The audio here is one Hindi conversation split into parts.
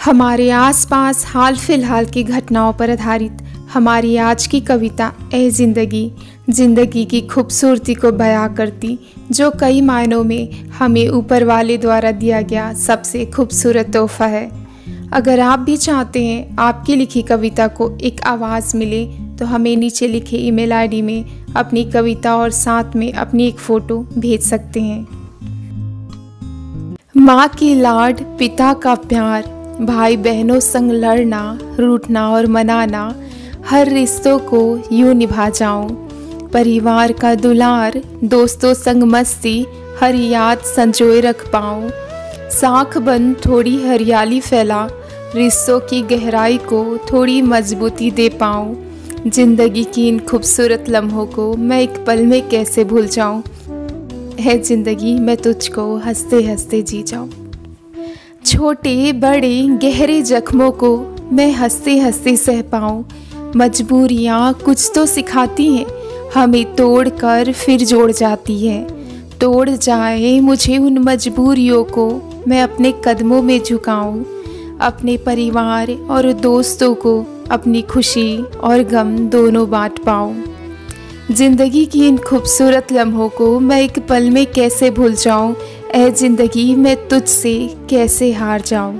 हमारे आसपास हाल फ़िलहाल की घटनाओं पर आधारित हमारी आज की कविता ए ज़िंदगी ज़िंदगी की खूबसूरती को बयां करती, जो कई मायनों में हमें ऊपर वाले द्वारा दिया गया सबसे खूबसूरत तोहफा है। अगर आप भी चाहते हैं आपकी लिखी कविता को एक आवाज़ मिले तो हमें नीचे लिखे ईमेल आईडी में अपनी कविता और साथ में अपनी एक फ़ोटो भेज सकते हैं। माँ की लाड, पिता का प्यार भाई बहनों संग लड़ना, रूठना और मनाना, हर रिश्तों को यूँ निभा जाऊँ। परिवार का दुलार, दोस्तों संग मस्ती, हर याद संजोए रख पाऊँ। साख बन थोड़ी हरियाली फैला, रिश्तों की गहराई को थोड़ी मजबूती दे पाऊँ। ज़िंदगी की इन खूबसूरत लम्हों को मैं एक पल में कैसे भूल जाऊँ? है ज़िंदगी, मैं तुझको हँसते हँसते जी जाऊँ। छोटे, बड़े, गहरे जख्मों को मैं हँसते हँसते सह पाऊँ। मजबूरियाँ कुछ तो सिखाती हैं, हमें तोड़ कर फिर जोड़ जाती है। तोड़ जाए मुझे उन मजबूरियों को मैं अपने कदमों में झुकाऊँ। अपने परिवार और दोस्तों को अपनी खुशी और गम दोनों बांट पाऊँ। ज़िंदगी की इन खूबसूरत लम्हों को मैं एक पल में कैसे भूल जाऊँ? ए ज़िंदगी मैं तुझसे कैसे हार जाऊँ?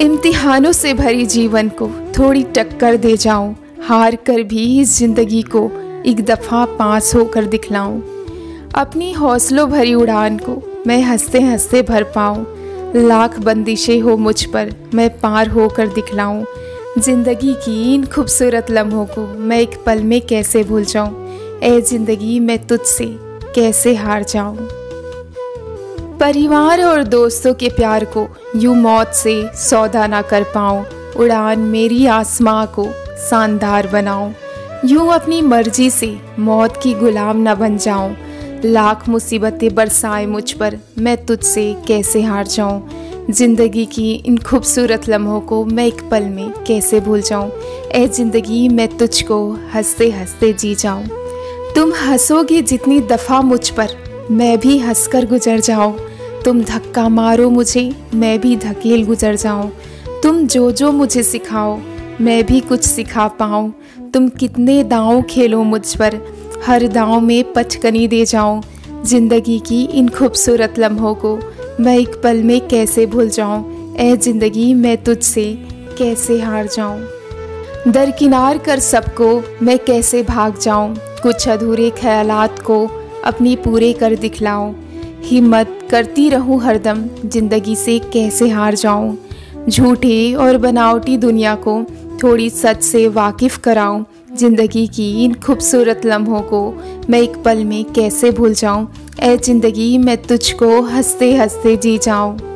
इम्तिहानों से भरी जीवन को थोड़ी टक्कर दे जाऊँ। हार कर भी इस ज़िंदगी को एक दफ़ा पास होकर दिखलाऊं। अपनी हौसलों भरी उड़ान को मैं हँसते हँसते भर पाऊँ। लाख बंदिशें हो मुझ पर मैं पार होकर दिखलाऊं। ज़िंदगी की इन खूबसूरत लम्हों को मैं एक पल में कैसे भूल जाऊँ? ए ज़िंदगी मैं तुझसे कैसे हार जाऊँ? परिवार और दोस्तों के प्यार को यूँ मौत से सौदा ना कर पाऊँ। उड़ान मेरी आसमां को शानदार बनाऊँ। यूँ अपनी मर्ज़ी से मौत की गुलाम न बन जाऊँ। लाख मुसीबतें बरसाए मुझ पर, मैं तुझसे कैसे हार जाऊँ? ज़िंदगी की इन खूबसूरत लम्हों को मैं एक पल में कैसे भूल जाऊँ? ए ज़िंदगी मैं तुझको हँसते हँसते जी जाऊँ। तुम हंसोगे जितनी दफ़ा मुझ पर, मैं भी हंसकर गुजर जाऊँ। तुम धक्का मारो मुझे, मैं भी धकेल गुजर जाऊँ। तुम जो जो मुझे सिखाओ, मैं भी कुछ सिखा पाऊँ। तुम कितने दांव खेलो मुझ पर, हर दांव में पचकनी दे जाऊँ। ज़िंदगी की इन खूबसूरत लम्हों को मैं एक पल में कैसे भूल जाऊँ? ए ज़िंदगी मैं तुझसे कैसे हार जाऊँ? दरकिनार कर सबको मैं कैसे भाग जाऊँ? कुछ अधूरे ख्यालात को अपनी पूरे कर दिखलाऊं। हिम्मत करती रहूँ हरदम, ज़िंदगी से कैसे हार जाऊँ? झूठे और बनावटी दुनिया को थोड़ी सच से वाकिफ़ कराऊं, ज़िंदगी की इन खूबसूरत लम्हों को मैं एक पल में कैसे भूल जाऊँ? ऐ ज़िंदगी मैं तुझको हँसते हँसते जी जाऊँ।